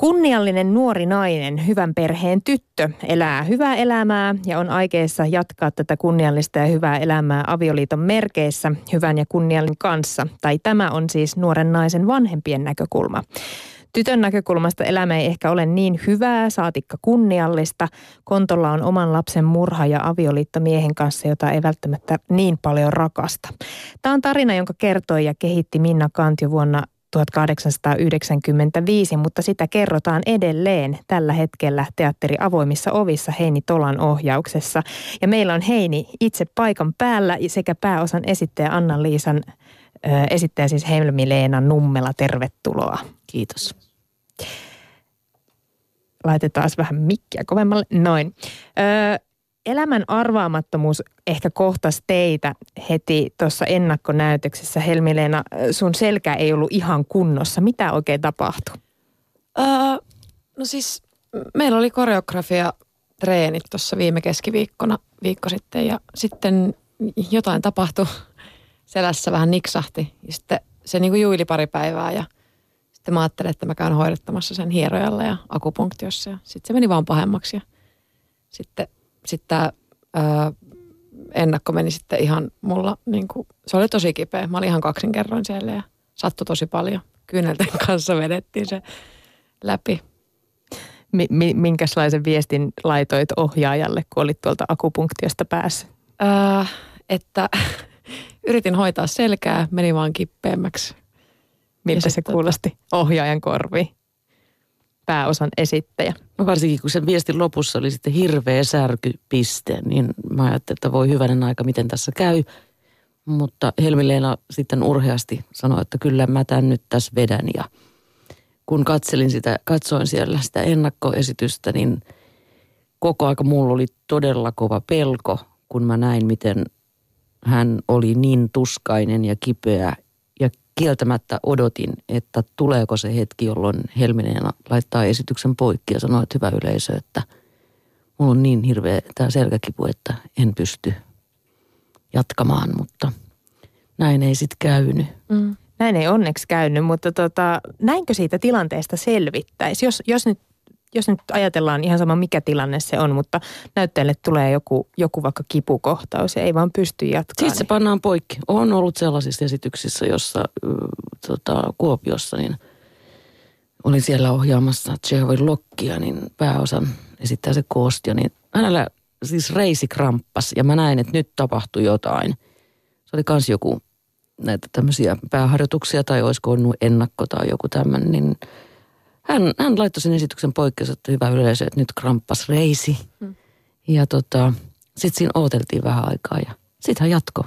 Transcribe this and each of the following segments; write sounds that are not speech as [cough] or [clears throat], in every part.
Kunniallinen nuori nainen, hyvän perheen tyttö, elää hyvää elämää ja on aikeissa jatkaa tätä kunniallista ja hyvää elämää avioliiton merkeissä hyvän ja kunniallinen kanssa. Tai tämä on siis nuoren naisen vanhempien näkökulma. Tytön näkökulmasta elämä ei ehkä ole niin hyvää, saatikka kunniallista. Kontolla on oman lapsen murha ja avioliitto miehen kanssa, jota ei välttämättä niin paljon rakasta. Tämä on tarina, jonka kertoi ja kehitti Minna Kant jo vuonna 1895, mutta sitä kerrotaan edelleen tällä hetkellä teatteri avoimissa ovissa Heini Tolan ohjauksessa. Ja meillä on Heini itse paikan päällä sekä pääosan esittäjä Anna-Liisan esittäjä siis Helmi-Leena Nummela. Tervetuloa. Kiitos. Laitetaan vähän mikkiä kovemmalle. Noin. Öö, elämän arvaamattomuus ehkä kohtas teitä heti tuossa ennakkonäytöksessä. Helmileena, sun selkä ei ollut ihan kunnossa. Mitä oikein tapahtui? Öö, no siis meillä oli koreografia treenit tuossa viime keskiviikkona viikko sitten ja sitten jotain tapahtui. [laughs] Selässä vähän niksahti ja sitten se niin kuin juili pari päivää ja sitten mä ajattelin, että mä käyn hoidettamassa sen hierojalla ja akupunktiossa ja sitten se meni vaan pahemmaksi ja sitten sitten tämä ennakko meni sitten ihan mulla, niin kuin, se oli tosi kipeä. Mä olin ihan kaksinkerroin siellä ja sattui tosi paljon. Kyynelten [laughs] kanssa vedettiin se läpi. Mi- minkälaisen viestin laitoit ohjaajalle, kun olit tuolta akupunktiosta päässä? Äh, että [laughs] yritin hoitaa selkää, meni vaan kippeämmäksi. Miltä se tota- kuulosti ohjaajan korviin? Pääosan esittäjä. No varsinkin kun sen viestin lopussa oli sitten hirveä särkypiste, niin mä ajattelin, että voi hyvänen aika, miten tässä käy. Mutta Helmileena sitten urheasti sanoi, että kyllä mä tämän nyt tässä vedän. Ja kun katselin sitä, katsoin siellä sitä ennakkoesitystä, niin koko aika mulla oli todella kova pelko, kun mä näin, miten hän oli niin tuskainen ja kipeä kieltämättä odotin, että tuleeko se hetki, jolloin Helminen laittaa esityksen poikki ja sanoo, että hyvä yleisö, että mulla on niin hirveä tämä selkäkipu, että en pysty jatkamaan, mutta näin ei sitten käynyt. Mm. Näin ei onneksi käynyt, mutta tota, näinkö siitä tilanteesta selvittäisi? Jos, jos nyt jos nyt ajatellaan ihan sama mikä tilanne se on, mutta näytteelle tulee joku, joku vaikka kipukohtaus ja ei vaan pysty jatkamaan. Sitten se pannaan poikki. On ollut sellaisissa esityksissä, jossa tota, Kuopiossa, niin olin siellä ohjaamassa Jehovin Lokkia, niin pääosan esittää se Koostia, niin hänellä siis reisi kramppas ja mä näin, että nyt tapahtui jotain. Se oli kans joku näitä tämmöisiä pääharjoituksia tai olisiko ollut ennakko tai joku tämmöinen, niin – hän, hän laittoi sen esityksen poikkeus, että hyvä yleisö, että nyt kramppas reisi. Hmm. Ja tota, sitten siinä ooteltiin vähän aikaa ja sitten hän jatko.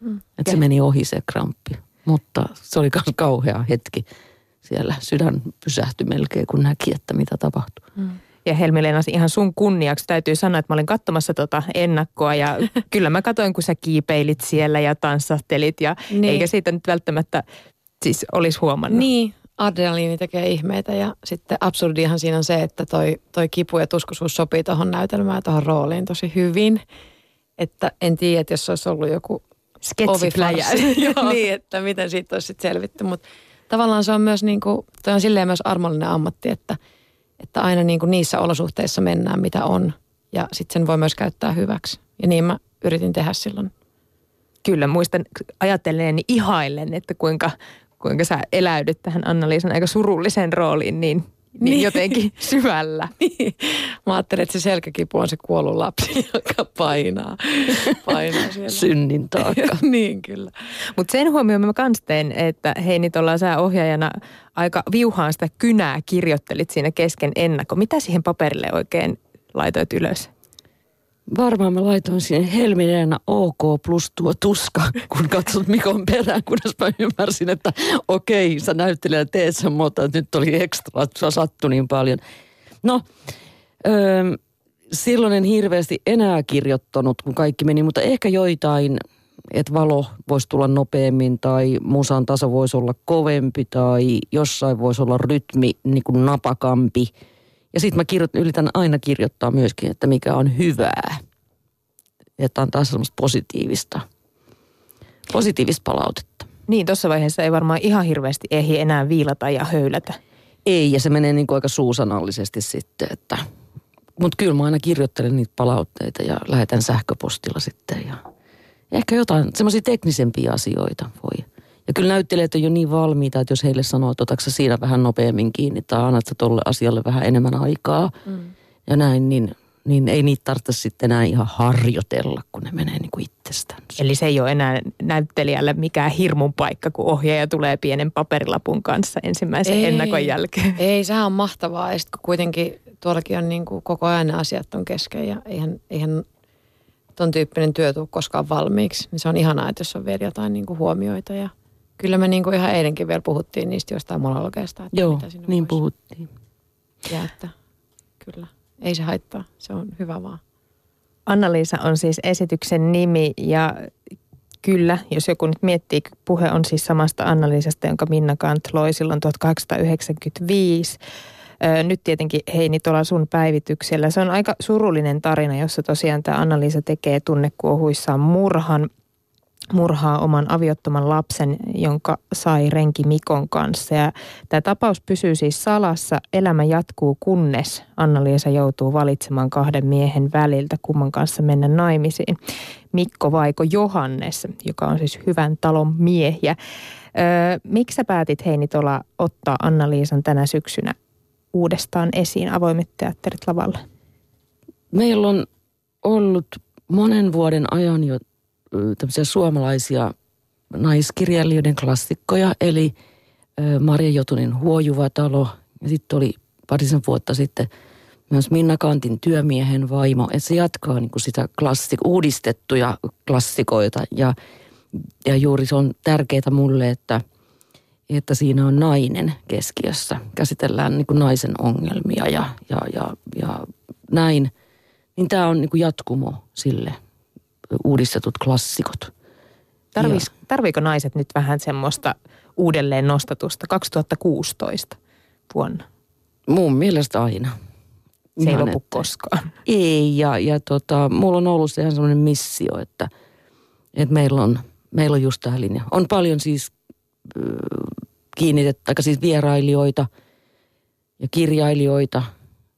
Hmm. Että se meni ohi se kramppi. Mutta se oli myös kauhea hetki. Siellä sydän pysähtyi melkein, kun näki, että mitä tapahtui. Hmm. Ja helmi ihan sun kunniaksi täytyy sanoa, että mä olin katsomassa tota ennakkoa ja [laughs] kyllä mä katsoin, kun sä kiipeilit siellä ja tanssahtelit ja niin. eikä siitä nyt välttämättä siis olisi huomannut. Niin, adrenaliini tekee ihmeitä ja sitten absurdihan siinä on se, että toi, toi kipu ja tuskosuus sopii tuohon näytelmään ja tuohon rooliin tosi hyvin. Että en tiedä, että jos olisi ollut joku sketsipläjäys. [laughs] [laughs] niin, että miten siitä olisi sitten selvitty. Mutta tavallaan se on myös niin kuin, toi on silleen myös armollinen ammatti, että, että aina niin kuin niissä olosuhteissa mennään, mitä on. Ja sitten sen voi myös käyttää hyväksi. Ja niin mä yritin tehdä silloin. Kyllä, muistan ajatteleeni ihaillen, että kuinka, kuinka sä eläydyt tähän Anna-Liisan aika surulliseen rooliin niin, niin, niin. jotenkin [laughs] syvällä. Niin. Mä ajattelin, että se selkäkipu on se kuollut lapsi, [laughs] joka painaa, painaa siellä. Synnin taakka. [laughs] niin kyllä. Mutta sen huomioon mä kans tein, että hei nyt ollaan sä ohjaajana aika viuhaan sitä kynää kirjoittelit siinä kesken ennakko. Mitä siihen paperille oikein laitoit ylös? Varmaan mä laitoin siihen Helmineena OK plus tuo tuska, [laughs] kun katsot Mikon perään, kunnes mä ymmärsin, että okei, sä näyttelijä teet sen, mutta nyt oli ekstra, että sattui niin paljon. No, öö, silloin en hirveästi enää kirjoittanut, kun kaikki meni, mutta ehkä joitain, että valo voisi tulla nopeammin tai musan taso voisi olla kovempi tai jossain voisi olla rytmi niin kuin napakampi – ja sitten mä kirjoit, yritän aina kirjoittaa myöskin, että mikä on hyvää. Että on taas semmoista positiivista, positiivista palautetta. Niin, tuossa vaiheessa ei varmaan ihan hirveästi ehdi enää viilata ja höylätä. Ei, ja se menee niin kuin aika suusanallisesti sitten, että... Mutta kyllä mä aina kirjoittelen niitä palautteita ja lähetän sähköpostilla sitten ja ehkä jotain semmoisia teknisempiä asioita voi. Ja kyllä näyttelijät on jo niin valmiita, että jos heille sanoo, että otatko siinä vähän nopeammin kiinni tai annat tolle asialle vähän enemmän aikaa mm. ja näin, niin niin ei niitä tarvitse sitten enää ihan harjoitella, kun ne menee niin kuin itsestään. Eli se ei ole enää näyttelijälle mikään hirmun paikka, kun ohjaaja tulee pienen paperilapun kanssa ensimmäisen ei, ennakon jälkeen. [laughs] Ei, sehän on mahtavaa. Ja sitten kun kuitenkin tuollakin on niin kuin koko ajan ne asiat on kesken ja eihän, eihän ton tyyppinen työ tule koskaan valmiiksi. Niin se on ihanaa, että jos on vielä jotain niin kuin huomioita ja kyllä me niin kuin ihan eilenkin vielä puhuttiin niistä jostain monologeista. Että Joo, mitä niin puhuttiin. Ja että kyllä ei se haittaa, se on hyvä vaan. Anna-Liisa on siis esityksen nimi ja kyllä, jos joku nyt miettii, puhe on siis samasta Anna-Liisasta, jonka Minna Kant loi silloin 1895. Nyt tietenkin Heini tuolla sun päivityksellä. Se on aika surullinen tarina, jossa tosiaan tämä Anna-Liisa tekee tunnekuohuissaan murhan murhaa oman aviottoman lapsen, jonka sai renki Mikon kanssa. Ja tämä tapaus pysyy siis salassa. Elämä jatkuu, kunnes Anna-Liisa joutuu valitsemaan kahden miehen väliltä, kumman kanssa mennä naimisiin. Mikko vaiko Johannes, joka on siis hyvän talon miehiä. Öö, miksi sä päätit Heinitola ottaa Anna-Liisan tänä syksynä uudestaan esiin avoimet teatterit lavalle? Meillä on ollut monen vuoden ajan jo tämmöisiä suomalaisia naiskirjailijoiden klassikkoja, eli Marja Jotunin Huojuva talo, ja sitten oli parisen vuotta sitten myös Minna Kantin työmiehen vaimo, että se jatkaa niin kuin sitä klassik- uudistettuja klassikoita. Ja, ja juuri se on tärkeää mulle, että, että siinä on nainen keskiössä. Käsitellään niin kuin naisen ongelmia ja, ja, ja, ja näin. Niin tämä on niin kuin jatkumo sille uudistetut klassikot. Tarvis, tarviiko naiset nyt vähän semmoista uudelleen nostatusta 2016 vuonna? Mun mielestä aina. Se Ihan ei lopu että, koskaan. Ei, ja, ja tota, mulla on ollut se ihan semmoinen missio, että, että meillä, on, meillä on just tämä linja. On paljon siis kiinnitettä, tai siis vierailijoita ja kirjailijoita.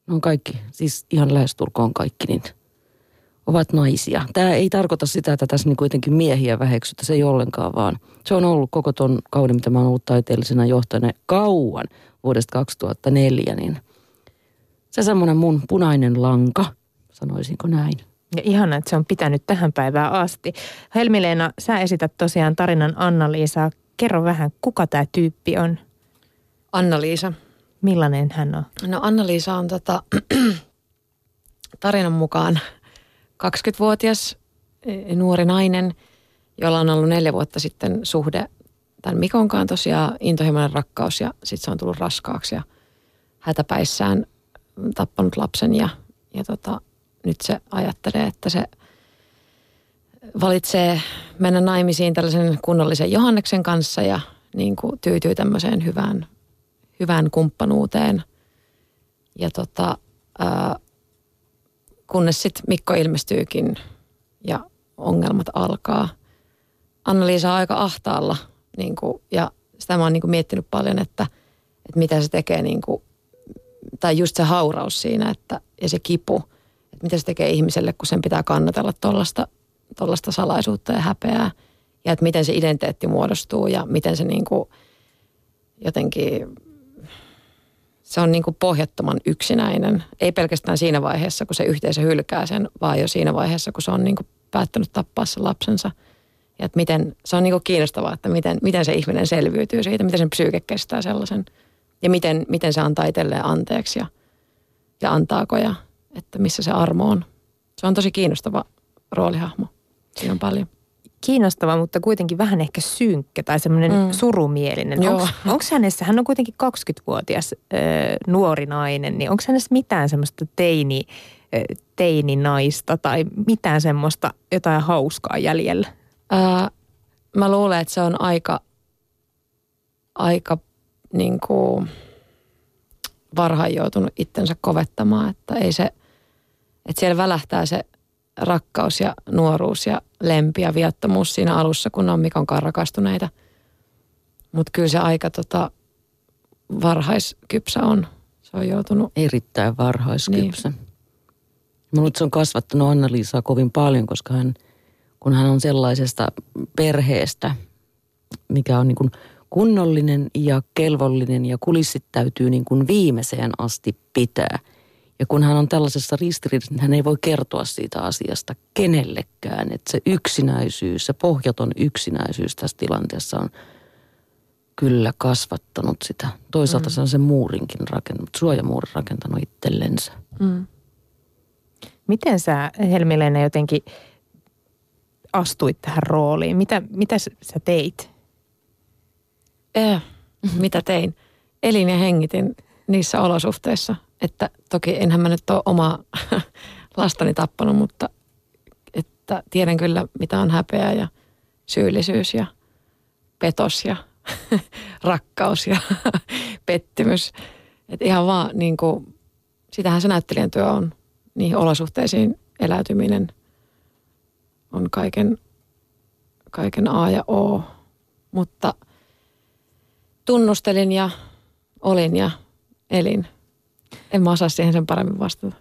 Ne on kaikki, siis ihan lähestulkoon kaikki niitä ovat naisia. Tämä ei tarkoita sitä, että tässä niin kuitenkin miehiä väheksytä, se ei ollenkaan vaan. Se on ollut koko ton kauden, mitä mä oon ollut taiteellisena johtajana kauan vuodesta 2004, niin se semmoinen mun punainen lanka, sanoisinko näin. Ja ihana, että se on pitänyt tähän päivään asti. Helmileena, sä esität tosiaan tarinan Anna-Liisaa. Kerro vähän, kuka tämä tyyppi on? Anna-Liisa. Millainen hän on? No Anna-Liisa on tota, [clears throat] tarinan mukaan 20-vuotias e, nuori nainen, jolla on ollut neljä vuotta sitten suhde tämän Mikonkaan tosiaan intohimoinen rakkaus ja sitten se on tullut raskaaksi ja hätäpäissään tappanut lapsen ja, ja tota, nyt se ajattelee, että se valitsee mennä naimisiin tällaisen kunnollisen Johanneksen kanssa ja niin kuin tyytyy tämmöiseen hyvään, hyvään kumppanuuteen. Ja tota, ää, kunnes sitten Mikko ilmestyykin ja ongelmat alkaa. Anna-Liisa on aika ahtaalla niin kuin, ja sitä mä oon niin kuin miettinyt paljon, että, että mitä se tekee, niin kuin, tai just se hauraus siinä että, ja se kipu, että mitä se tekee ihmiselle, kun sen pitää kannatella tuollaista salaisuutta ja häpeää. Ja että miten se identiteetti muodostuu ja miten se niin kuin jotenkin se on niin kuin pohjattoman yksinäinen. Ei pelkästään siinä vaiheessa, kun se yhteisö hylkää sen, vaan jo siinä vaiheessa, kun se on niin kuin päättänyt tappaa sen lapsensa. Ja että miten, se on niin kuin kiinnostavaa, että miten, miten se ihminen selviytyy siitä, miten sen psyyke kestää sellaisen. Ja miten, miten se antaa itselleen anteeksi ja, ja antaako ja että missä se armo on. Se on tosi kiinnostava roolihahmo. Siinä on paljon kiinnostava, mutta kuitenkin vähän ehkä synkkä tai semmoinen mm. surumielinen. Onko hänessä, hän on kuitenkin 20-vuotias ö, nuori nainen, niin onko hänessä mitään semmoista teini, ö, teininaista tai mitään semmoista jotain hauskaa jäljellä? Ää, mä luulen, että se on aika, aika niin kuin varhain joutunut itsensä kovettamaan, että ei se, että siellä välähtää se rakkaus ja nuoruus ja lempi ja viattomuus siinä alussa, kun on Mikonkaan rakastuneita. Mutta kyllä se aika tota, varhaiskypsä on. Se on joutunut... Erittäin varhaiskypsä. Niin. Minulle se on kasvattanut Anna-Liisaa kovin paljon, koska hän, kun hän on sellaisesta perheestä, mikä on niin kuin kunnollinen ja kelvollinen ja kulissit täytyy niin kuin viimeiseen asti pitää. Ja kun hän on tällaisessa ristiriidassa, niin hän ei voi kertoa siitä asiasta kenellekään. Että se yksinäisyys, se pohjaton yksinäisyys tässä tilanteessa on kyllä kasvattanut sitä. Toisaalta mm. se on sen muurinkin rakentanut, suojamuurin rakentanut itsellensä. Mm. Miten sä Helmi jotenkin astuit tähän rooliin? Mitä, mitä sä teit? Eh, mitä tein? Elin ja hengitin niissä olosuhteissa. Että toki enhän mä nyt ole omaa [laughs] lastani tappanut, mutta että tiedän kyllä mitä on häpeä ja syyllisyys ja petos ja [laughs] rakkaus ja [laughs] pettymys. Että ihan vaan niin kuin, sitähän se näyttelijän työ on. Niihin olosuhteisiin eläytyminen on kaiken, kaiken A ja O. Mutta – tunnustelin ja olin ja elin. En mä osaa siihen sen paremmin vastata.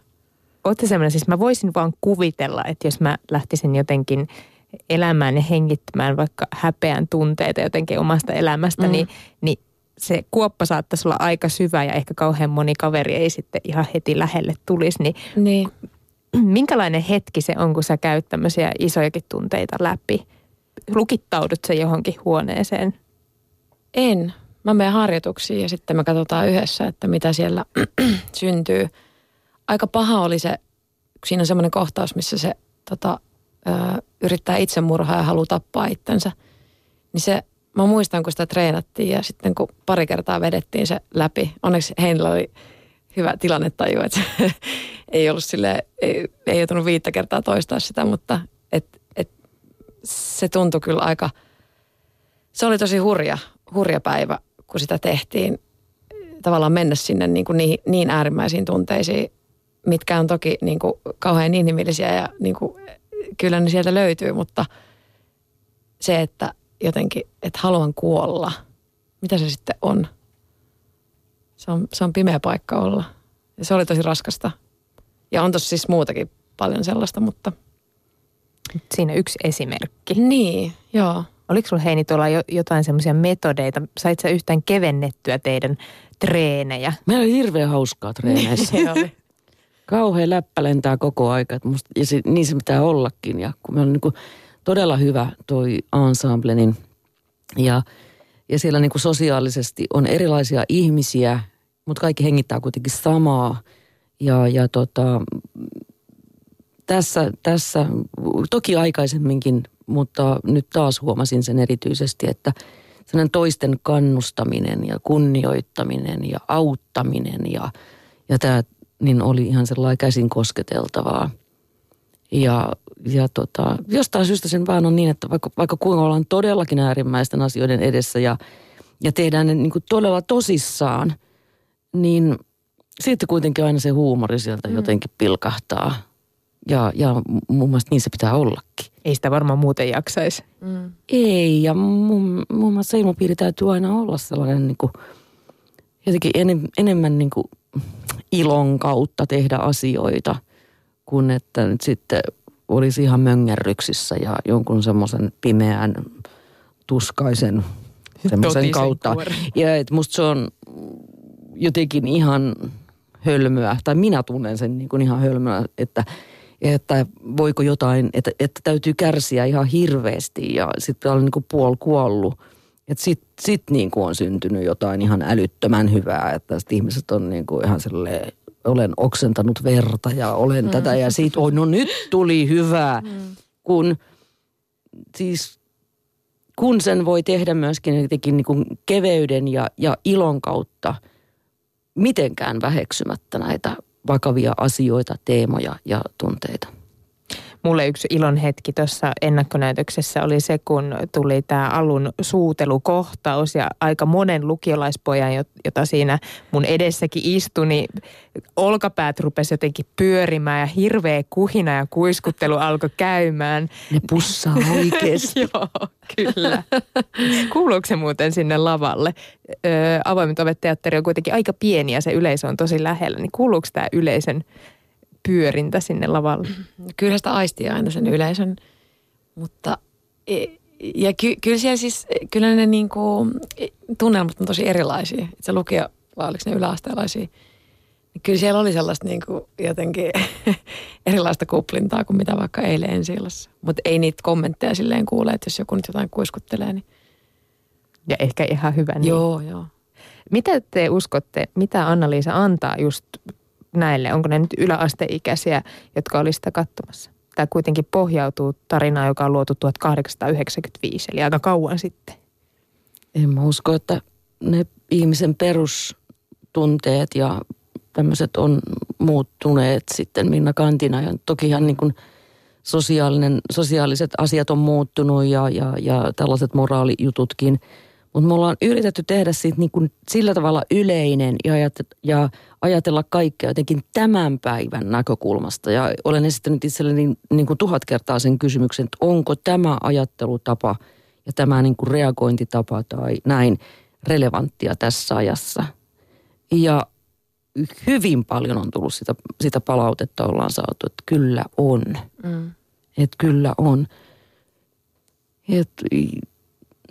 Oletko semmoinen, siis mä voisin vaan kuvitella, että jos mä lähtisin jotenkin elämään ja hengittämään vaikka häpeän tunteita jotenkin omasta elämästä, mm. niin, niin se kuoppa saattaisi olla aika syvä ja ehkä kauhean moni kaveri ei sitten ihan heti lähelle tulisi. Niin, niin. [clears throat] Minkälainen hetki se on, kun sä käyt tämmöisiä isojakin tunteita läpi? Lukittaudut se johonkin huoneeseen? En mä menen harjoituksiin ja sitten me katsotaan yhdessä, että mitä siellä [clears throat] syntyy. Aika paha oli se, siinä on semmoinen kohtaus, missä se tota, ö, yrittää itsemurhaa ja haluaa tappaa itsensä. Niin se, mä muistan, kun sitä treenattiin ja sitten kun pari kertaa vedettiin se läpi. Onneksi Heinillä oli hyvä tilannetaju, että [laughs] ei ollut sille ei, ei joutunut viittä kertaa toistaa sitä, mutta et, et, se tuntui kyllä aika, se oli tosi hurja, hurja päivä kun sitä tehtiin, tavallaan mennä sinne niin, kuin niin, niin äärimmäisiin tunteisiin, mitkä on toki niin kuin kauhean inhimillisiä ja niin kuin, kyllä ne sieltä löytyy, mutta se, että jotenkin, että haluan kuolla, mitä se sitten on? Se on, se on pimeä paikka olla. Ja se oli tosi raskasta. Ja on tossa siis muutakin paljon sellaista, mutta... Siinä yksi esimerkki. Niin, joo. Oliko sinulla Heini tuolla jo, jotain semmoisia metodeita? Sait sä yhtään kevennettyä teidän treenejä? Meillä oli hirveän hauskaa treeneissä. [laughs] oli. Kauhean läppä lentää koko aika. Että musta, ja se, niin se pitää ollakin. Ja kun me on niin todella hyvä toi ensemble, niin, ja, ja siellä niin kuin sosiaalisesti on erilaisia ihmisiä, mutta kaikki hengittää kuitenkin samaa. Ja, ja tota, tässä, tässä, toki aikaisemminkin mutta nyt taas huomasin sen erityisesti, että sellainen toisten kannustaminen ja kunnioittaminen ja auttaminen ja, ja tämä niin oli ihan sellainen käsin kosketeltavaa. Ja, ja tota, jostain syystä sen vaan on niin, että vaikka, vaikka kuinka ollaan todellakin äärimmäisten asioiden edessä ja, ja tehdään ne niin kuin todella tosissaan, niin sitten kuitenkin aina se huumori sieltä mm. jotenkin pilkahtaa – ja, ja mun mielestä niin se pitää ollakin. Ei sitä varmaan muuten jaksaisi. Mm. Ei, ja mun, mun mielestä ilmapiiri täytyy aina olla sellainen niin kuin, jotenkin enem, enemmän niin kuin ilon kautta tehdä asioita, kuin että nyt sitten olisi ihan möngärryksissä ja jonkun semmoisen pimeän, tuskaisen [laughs] semmoisen kautta. Kuori. Ja että musta se on jotenkin ihan hölmöä, tai minä tunnen sen niin kuin ihan hölmöä, että – että voiko jotain, että, että täytyy kärsiä ihan hirveästi ja sitten on niin kuin puol kuollut. Että sitten sit niin kuin on syntynyt jotain ihan älyttömän hyvää, että ihmiset on niin kuin ihan silleen, olen oksentanut verta ja olen mm. tätä ja siitä, oi no nyt tuli hyvää. Mm. Kun siis kun sen voi tehdä myöskin jotenkin niin kuin keveyden ja, ja ilon kautta, mitenkään väheksymättä näitä vakavia asioita, teemoja ja tunteita. Mulle yksi ilon hetki tuossa ennakkonäytöksessä oli se, kun tuli tämä alun suutelukohtaus ja aika monen lukiolaispojan, jota siinä mun edessäkin istui, niin olkapäät rupesi jotenkin pyörimään ja hirveä kuhina ja kuiskuttelu alkoi käymään. Ne pussaa oikeasti. [laughs] Joo, kyllä. Kuuluuko se muuten sinne lavalle? Öö, avoimet ovet teatteri on kuitenkin aika pieni ja se yleisö on tosi lähellä, niin kuuluuko tämä yleisön pyörintä sinne lavalle? Kyllä sitä aistii aina sen yleisön, mutta e, ja ky, kyllä siellä siis, kyllä ne niinku, tunnelmat on tosi erilaisia. Se lukio, vai oliko ne yläasteelaisia, niin kyllä siellä oli sellaista niinku jotenkin [laughs] erilaista kuplintaa kuin mitä vaikka eilen ensi Mutta ei niitä kommentteja silleen kuule, että jos joku nyt jotain kuiskuttelee, niin... Ja ehkä ihan hyvä niin. Joo, joo. Mitä te uskotte, mitä Anna-Liisa antaa just näille? Onko ne nyt yläasteikäisiä, jotka oli sitä katsomassa? Tämä kuitenkin pohjautuu tarinaan, joka on luotu 1895, eli aika kauan sitten. En mä usko, että ne ihmisen perustunteet ja tämmöiset on muuttuneet sitten Minna Kantina. Ja tokihan niin kuin sosiaalinen, sosiaaliset asiat on muuttunut ja, ja, ja tällaiset moraalijututkin – mutta me ollaan yritetty tehdä siitä niin kuin sillä tavalla yleinen ja, ajat- ja ajatella kaikkea jotenkin tämän päivän näkökulmasta. Ja olen esittänyt itselleni niin, niin kuin tuhat kertaa sen kysymyksen, että onko tämä ajattelutapa ja tämä niin kuin reagointitapa tai näin relevanttia tässä ajassa. Ja hyvin paljon on tullut sitä, sitä palautetta, ollaan saatu, että kyllä on. Mm. Että kyllä on. Et,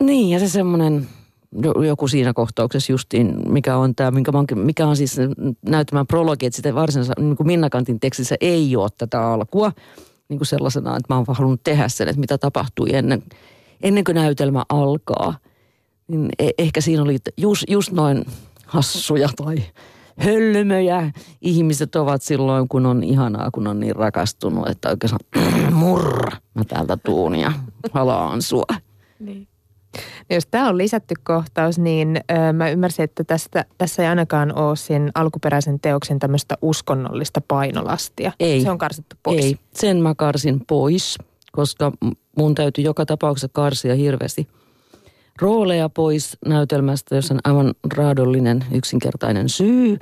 niin, ja se semmoinen joku siinä kohtauksessa justiin, mikä on tämä, mikä, mikä on siis näyttämään prologi, että sitten varsinaisessa niin kuin Minnakantin tekstissä ei ole tätä alkua niin kuin sellaisena, että mä oon halunnut tehdä sen, että mitä tapahtui ennen, ennen kuin näytelmä alkaa. Niin e- ehkä siinä oli just, just noin hassuja tai hölmöjä ihmiset ovat silloin, kun on ihanaa, kun on niin rakastunut, että oikeastaan [clears throat] murra, mä täältä tuun ja halaan sua. Niin. Jos tämä on lisätty kohtaus, niin ö, mä ymmärsin, että tästä, tässä ei ainakaan ole sen alkuperäisen teoksen tämmöistä uskonnollista painolastia. Ei. Se on karsittu pois. Ei, sen mä karsin pois, koska mun täytyy joka tapauksessa karsia hirveästi rooleja pois näytelmästä, jos on aivan raadollinen yksinkertainen syy.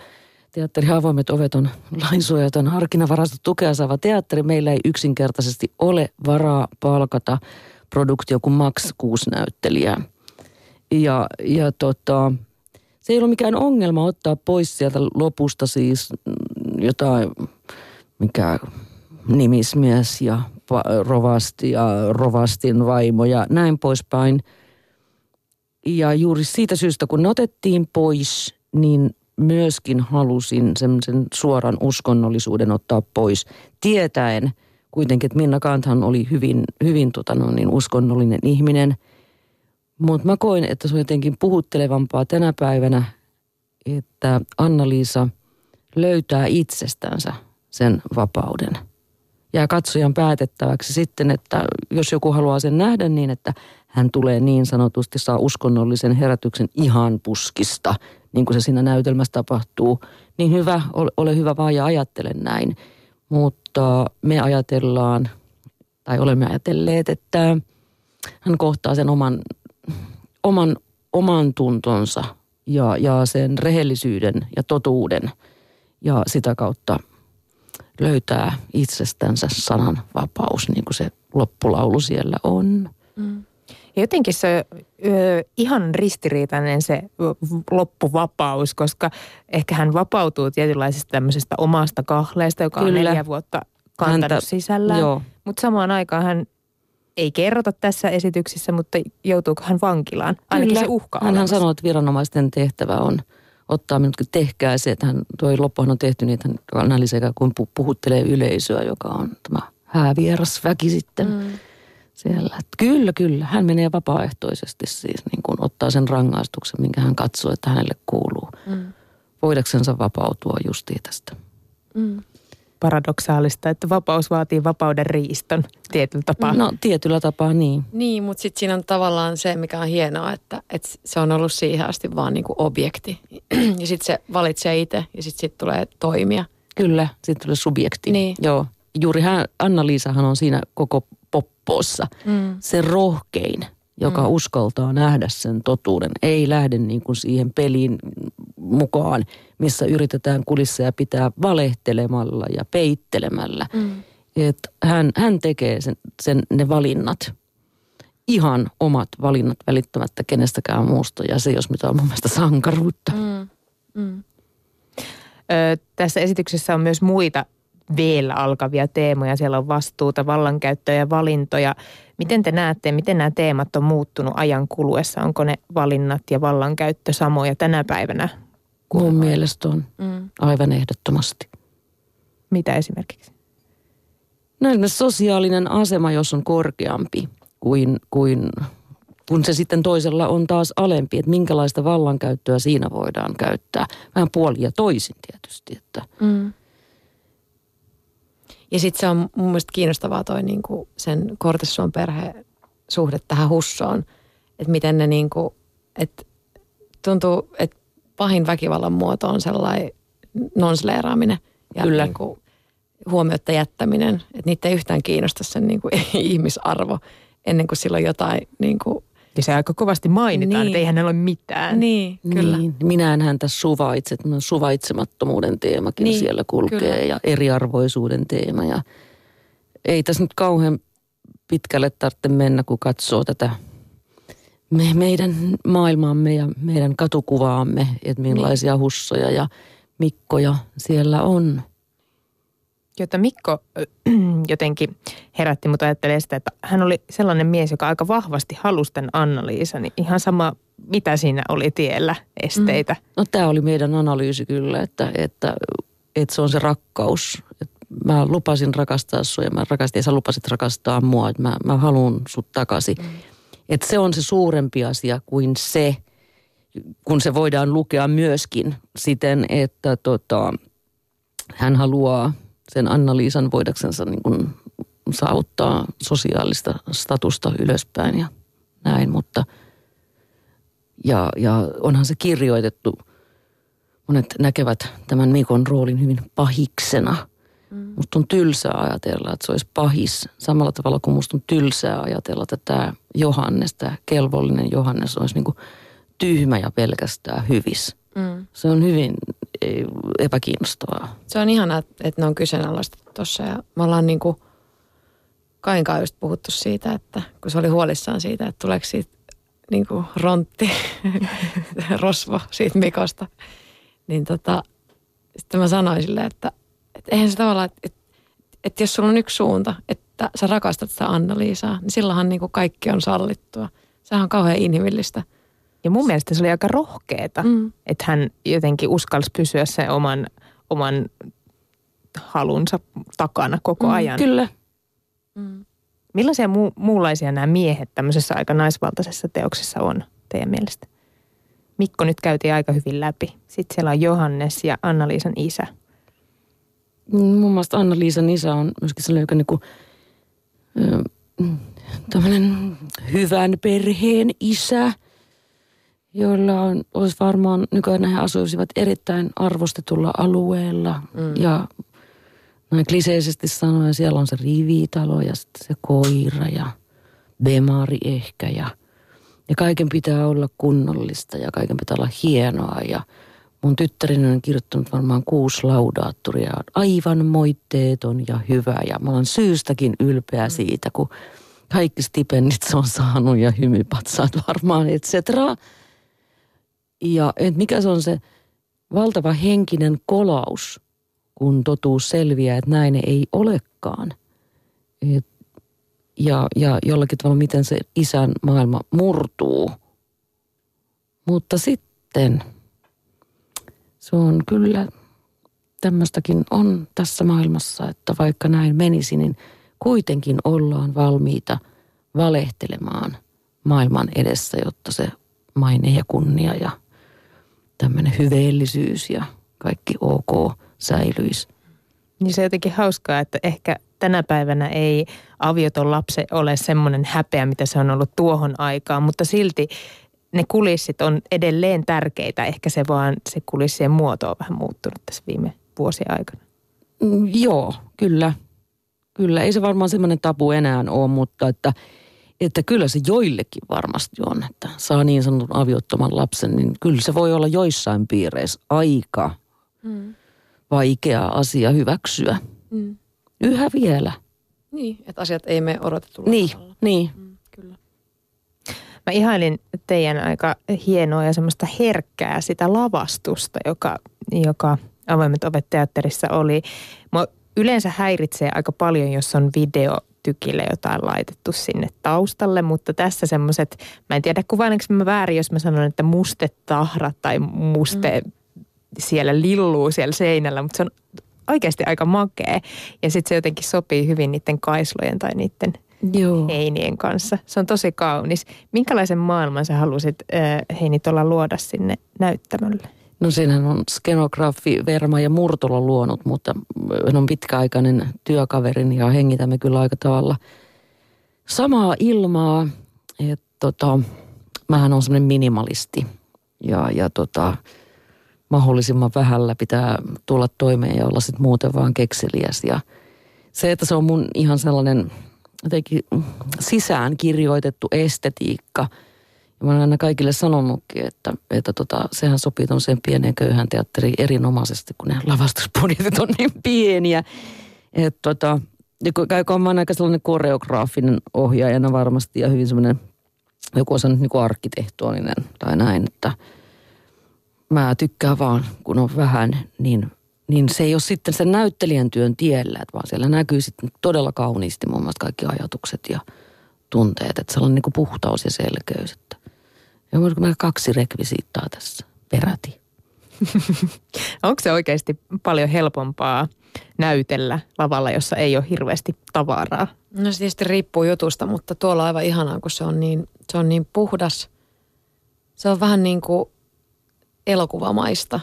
Teatteri Avoimet ovet on lainsuojaton harkinnanvaraista tukea saava teatteri. Meillä ei yksinkertaisesti ole varaa palkata – produktio kuin Max kuusi näyttelijää. Ja, ja tota, se ei ollut mikään ongelma ottaa pois sieltä lopusta siis jotain, mikä nimismies ja rovasti ja rovastin vaimo ja näin poispäin. Ja juuri siitä syystä, kun ne otettiin pois, niin myöskin halusin sen, sen suoran uskonnollisuuden ottaa pois, tietäen – kuitenkin, että Minna Kanthan oli hyvin, hyvin tota no, niin uskonnollinen ihminen. Mutta mä koin, että se on jotenkin puhuttelevampaa tänä päivänä, että Anna-Liisa löytää itsestänsä sen vapauden. Jää katsojan päätettäväksi sitten, että jos joku haluaa sen nähdä niin, että hän tulee niin sanotusti, saa uskonnollisen herätyksen ihan puskista, niin kuin se siinä näytelmässä tapahtuu, niin hyvä, ole hyvä vaan ja ajattele näin. Mutta me ajatellaan, tai olemme ajatelleet, että hän kohtaa sen oman, oman, oman tuntonsa ja, ja sen rehellisyyden ja totuuden ja sitä kautta löytää itsestänsä sanan vapaus, niin kuin se loppulaulu siellä on. Mm. Ja jotenkin se ö, ihan ristiriitainen se loppuvapaus, koska ehkä hän vapautuu tietynlaisesta tämmöisestä omasta kahleesta, joka Kyllä. on neljä vuotta kantanut Häntä, sisällään. Mutta samaan aikaan hän ei kerrota tässä esityksessä, mutta joutuuko hän vankilaan? Ainakin Kyllä. se uhka Hän sanoi, että viranomaisten tehtävä on ottaa minutkin, tehkää se, että hän, toi loppuhan on tehty niin, että hän kun puhuttelee yleisöä, joka on tämä häävieras väki sitten. Mm siellä. Että kyllä, kyllä. Hän menee vapaaehtoisesti siis, niin kuin ottaa sen rangaistuksen, minkä hän katsoo, että hänelle kuuluu. Mm. Voidaksensa vapautua justiin tästä. Mm. Paradoksaalista, että vapaus vaatii vapauden riiston tietyllä tapaa. No tietyllä tapaa niin. Niin, mutta sitten siinä on tavallaan se, mikä on hienoa, että, että se on ollut siihen asti vaan niin kuin objekti. [clears throat] ja sitten se valitsee itse ja sitten sit tulee toimia. Kyllä, sitten tulee subjekti. Niin. Joo. juuri hän, Anna-Liisahan on siinä koko poppossa mm. se rohkein, joka mm. uskaltaa nähdä sen totuuden. Ei lähde niin kuin siihen peliin mukaan, missä yritetään kulisseja pitää valehtelemalla ja peittelemällä. Mm. Et hän, hän tekee sen, sen, ne valinnat, ihan omat valinnat välittämättä kenestäkään muusta. Ja se, jos mitä on mun mielestä sankaruutta. Mm. Mm. Ö, tässä esityksessä on myös muita vielä alkavia teemoja. Siellä on vastuuta, vallankäyttöä ja valintoja. Miten te näette, miten nämä teemat on muuttunut ajan kuluessa? Onko ne valinnat ja vallankäyttö samoja tänä päivänä? Mun mielestä on mm. aivan ehdottomasti. Mitä esimerkiksi? No sosiaalinen asema, jos on korkeampi kuin, kuin kun se sitten toisella on taas alempi, että minkälaista vallankäyttöä siinä voidaan käyttää. Vähän puoli ja toisin tietysti. Että. Mm. Ja sitten se on mun mielestä kiinnostavaa toi niinku sen Kortessuon perheen suhde tähän hussoon. Että miten ne niinku, että tuntuu, että pahin väkivallan muoto on sellainen nonsleeraaminen ja Kyllä. Niinku huomiotta jättäminen. Että niitä ei yhtään kiinnosta sen niinku [laughs] ihmisarvo ennen kuin sillä on jotain niinku ja se aika kovasti mainitaan, niin. että eihän hänellä ole mitään. Niin, kyllä. Niin. Minä en häntä suvaitse, suvaitsemattomuuden teemakin niin, siellä kulkee kyllä. ja eriarvoisuuden teema. Ja ei tässä nyt kauhean pitkälle tarvitse mennä, kun katsoo tätä me, meidän maailmaamme ja meidän katukuvaamme, että millaisia niin. hussoja ja mikkoja siellä on jota Mikko [clears throat] jotenkin herätti mutta ajattelee sitä, että hän oli sellainen mies, joka aika vahvasti halusi tämän Anna-Liisa, niin ihan sama, mitä siinä oli tiellä esteitä. Mm. No tämä oli meidän analyysi kyllä, että, että, että se on se rakkaus. Että mä lupasin rakastaa sua ja mä rakastin ja sä lupasit rakastaa mua, että mä, mä haluan sut takaisin. Mm. Että se on se suurempi asia kuin se, kun se voidaan lukea myöskin siten, että tota, hän haluaa – sen Anna-Liisan voidaksensa niin kuin saavuttaa sosiaalista statusta ylöspäin ja näin, mutta ja, ja onhan se kirjoitettu, monet näkevät tämän Mikon roolin hyvin pahiksena. Mm. Musta on tylsää ajatella, että se olisi pahis. Samalla tavalla kuin musta on tylsää ajatella, että tämä Johannes, tämä kelvollinen Johannes olisi niin kuin tyhmä ja pelkästään hyvis. Mm. Se on hyvin epäkiinnostavaa. Se on ihanaa, että ne on kyseenalaistettu tuossa ja me ollaan niin kuin Kainkaan just puhuttu siitä, että kun se oli huolissaan siitä, että tuleeko siitä niin kuin rontti, [laughs] rosvo siitä Mikosta, niin tota, sitten mä sanoin sille, että, että eihän se tavallaan, että, että, että jos sulla on yksi suunta, että sä rakastat sitä Anna-Liisaa, niin silloinhan niin kuin kaikki on sallittua. Sehän on kauhean inhimillistä – ja mun mielestä se oli aika rohkeeta, mm. että hän jotenkin uskalsi pysyä sen oman, oman halunsa takana koko mm, ajan. Kyllä. Mm. Millaisia mu- muunlaisia nämä miehet tämmöisessä aika naisvaltaisessa teoksessa on teidän mielestä? Mikko nyt käytiin aika hyvin läpi. Sitten siellä on Johannes ja Anna-Liisan isä. Mun mielestä Anna-Liisan isä on myöskin sellainen, joka niinku, tämmöinen hyvän perheen isä – joilla on, olisi varmaan, nykyään he asuisivat erittäin arvostetulla alueella mm. ja näin kliseisesti sanoen, siellä on se rivitalo ja sitten se koira ja bemari ehkä ja, ja kaiken pitää olla kunnollista ja kaiken pitää olla hienoa ja mun tyttäreni on kirjoittanut varmaan kuusi laudaattoria, aivan moitteeton ja hyvä ja mä olen syystäkin ylpeä mm. siitä, kun kaikki stipendit se on saanut ja hymypatsaat varmaan, et cetera. Ja et mikä se on se valtava henkinen kolaus, kun totuus selviää, että näin ei olekaan. Et, ja, ja jollakin tavalla miten se isän maailma murtuu. Mutta sitten se on kyllä, tämmöistäkin on tässä maailmassa, että vaikka näin menisi, niin kuitenkin ollaan valmiita valehtelemaan maailman edessä, jotta se maine ja kunnia ja tämmöinen hyveellisyys ja kaikki ok säilyisi. Niin se on jotenkin hauskaa, että ehkä tänä päivänä ei avioton lapsi ole semmoinen häpeä, mitä se on ollut tuohon aikaan, mutta silti ne kulissit on edelleen tärkeitä. Ehkä se vaan, se kulissien muoto on vähän muuttunut tässä viime vuosien aikana. Mm, joo, kyllä. kyllä. Ei se varmaan semmoinen tabu enää ole, mutta että, että kyllä se joillekin varmasti on, että saa niin sanotun aviottoman lapsen, niin kyllä se voi olla joissain piireissä aika mm. vaikea asia hyväksyä. Mm. Yhä vielä. Niin, että asiat ei mene odotetulla Niin, tavalla. niin. Mm, kyllä. Mä ihailin teidän aika hienoa ja semmoista herkkää sitä lavastusta, joka, joka avoimet ovet teatterissa oli. Mua yleensä häiritsee aika paljon, jos on video tykille jotain laitettu sinne taustalle, mutta tässä semmoiset, mä en tiedä kuvailenko mä väärin, jos mä sanon, että mustetahra tai muste mm. siellä lilluu siellä seinällä, mutta se on oikeasti aika makea. Ja sitten se jotenkin sopii hyvin niiden kaislojen tai niiden Joo. heinien kanssa. Se on tosi kaunis. Minkälaisen maailman sä halusit äh, heinitolla luoda sinne näyttämölle? No siinähän on skenografi Verma ja Murtola luonut, mutta hän on pitkäaikainen työkaverini ja hengitämme kyllä aika tavalla samaa ilmaa. Että tota, mähän on semmoinen minimalisti ja, ja tota, mahdollisimman vähällä pitää tulla toimeen ja olla sitten muuten vaan kekseliäs. Ja se, että se on mun ihan sellainen jotenkin sisään kirjoitettu estetiikka – mä olen aina kaikille sanonutkin, että, että tota, sehän sopii tuollaiseen pieneen köyhän teatteriin erinomaisesti, kun ne lavastusbudjetit on niin pieniä. Että tota, kun mä aika sellainen koreograafinen ohjaajana varmasti ja hyvin semmoinen, joku on sanonut niin arkkitehtuaalinen tai näin, että mä tykkään vaan, kun on vähän, niin, niin se ei ole sitten sen näyttelijän työn tiellä, että vaan siellä näkyy sitten todella kauniisti muun muassa kaikki ajatukset ja tunteet, että sellainen niin kuin puhtaus ja selkeys, ja voisiko meillä kaksi rekvisiittaa tässä peräti. [laughs] Onko se oikeasti paljon helpompaa näytellä lavalla, jossa ei ole hirveästi tavaraa? No se tietysti riippuu jutusta, mutta tuolla on aivan ihanaa, kun se on niin, se on niin puhdas. Se on vähän niin kuin elokuvamaista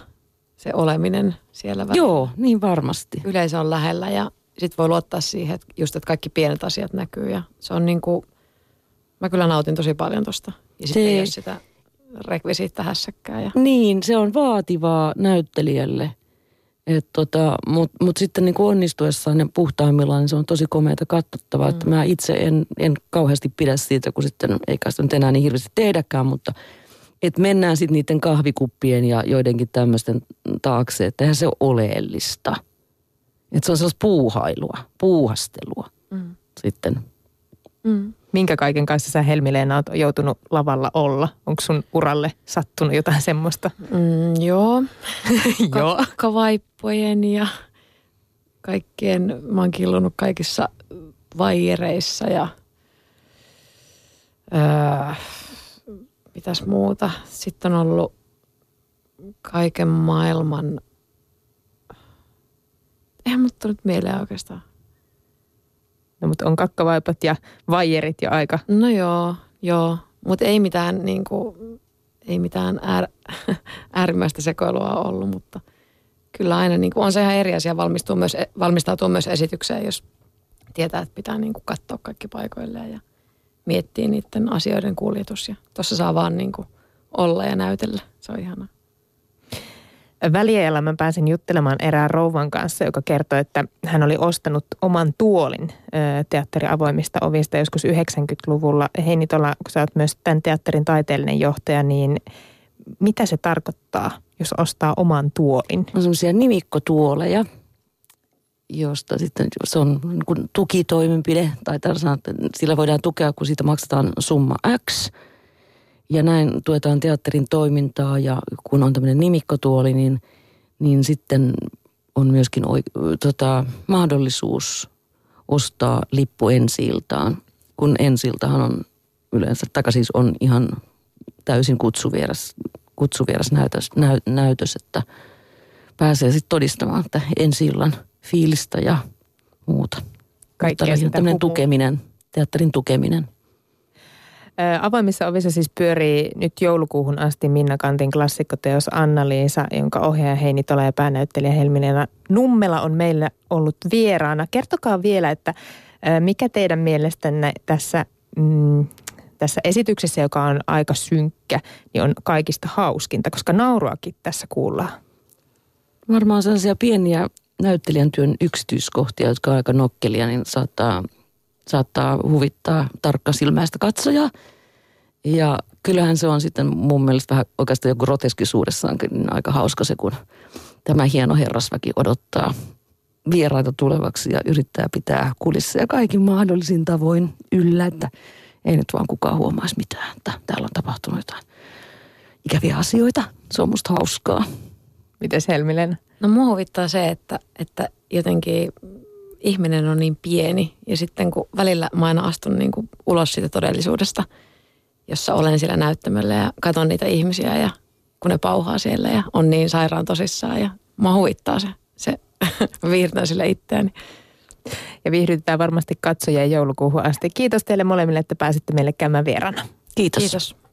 se oleminen siellä välillä. Joo, niin varmasti. Yleisö on lähellä ja sitten voi luottaa siihen, että just että kaikki pienet asiat näkyy ja se on niin kuin, mä kyllä nautin tosi paljon tosta. Ja sitten ei ole sitä rekvisiittä hässäkkää. Ja... Niin, se on vaativaa näyttelijälle. tota, Mutta mut sitten niin onnistuessaan ja puhtaimmillaan niin se on tosi komeata katsottavaa. Mm. Että mä itse en, en kauheasti pidä siitä, kun sitten ei kai sitä enää niin hirveästi tehdäkään, mutta että mennään sitten niiden kahvikuppien ja joidenkin tämmöisten taakse, että eihän se ole oleellista. Että se on sellaista puuhailua, puuhastelua mm. sitten. Mm. Minkä kaiken kanssa sä Helmileena oot joutunut lavalla olla? Onko sun uralle sattunut jotain semmoista? Mm, joo. [laughs] joo. Kakkavaippojen ja kaikkien, mä oon killunut kaikissa vaijereissa ja öö, mitäs muuta. Sitten on ollut kaiken maailman, eihän mutta nyt mieleen oikeastaan. No mutta on kakkavaipat ja vaijerit jo aika. No joo, joo. Mutta ei mitään, niin kuin, ei mitään äär, [laughs] äärimmäistä sekoilua ollut, mutta kyllä aina niin kuin, on se ihan eri asia valmistua myös, valmistautua myös esitykseen, jos tietää, että pitää niin kuin, katsoa kaikki paikoilleen ja miettiä niiden asioiden kuljetus. Ja tuossa saa vaan niin kuin, olla ja näytellä. Se on ihanaa. Väliajalla mä pääsin juttelemaan erään rouvan kanssa, joka kertoi, että hän oli ostanut oman tuolin teatterin avoimista ovista joskus 90-luvulla. Heini Tola, kun sä oot myös tämän teatterin taiteellinen johtaja, niin mitä se tarkoittaa, jos ostaa oman tuolin? On sellaisia nimikkotuoleja, josta sitten se on niin tukitoimenpide, tai sanoa, sillä voidaan tukea, kun siitä maksetaan summa X – ja näin tuetaan teatterin toimintaa ja kun on tämmöinen nimikkotuoli, niin, niin sitten on myöskin tota, mahdollisuus ostaa lippu ensiltaan, kun ensiltahan on yleensä, taka siis on ihan täysin kutsuvieras, kutsuvieras näytös, näy, näytös että pääsee sitten todistamaan, että ensi fiilistä ja muuta. Kaikkea sitä tukeminen, teatterin tukeminen. Avoimissa ovissa siis pyörii nyt joulukuuhun asti Minna Kantin klassikkoteos Anna-Liisa, jonka ohjaaja Heini Tola ja päänäyttelijä Helminena Nummela on meillä ollut vieraana. Kertokaa vielä, että mikä teidän mielestänne tässä, mm, tässä esityksessä, joka on aika synkkä, niin on kaikista hauskinta, koska nauruakin tässä kuullaan. Varmaan sellaisia pieniä näyttelijän työn yksityiskohtia, jotka on aika nokkelia, niin saattaa, saattaa huvittaa tarkkasilmäistä katsojaa. Ja kyllähän se on sitten mun mielestä vähän oikeastaan joku groteskisuudessaankin niin aika hauska se, kun tämä hieno herrasväki odottaa vieraita tulevaksi ja yrittää pitää kulisseja kaikin mahdollisin tavoin yllä, että ei nyt vaan kukaan huomaisi mitään, että täällä on tapahtunut jotain ikäviä asioita. Se on musta hauskaa. Miten Helmilen? No mua huvittaa se, että, että jotenkin ihminen on niin pieni ja sitten kun välillä mä aina astun niin kuin ulos siitä todellisuudesta, jossa olen siellä näyttämöllä ja katson niitä ihmisiä ja kun ne pauhaa siellä ja on niin sairaan tosissaan ja mua huvittaa se, se [laughs] viirtää sille itseäni. Ja viihdytetään varmasti katsojia joulukuuhun asti. Kiitos teille molemmille, että pääsitte meille käymään vieraana. Kiitos. Kiitos.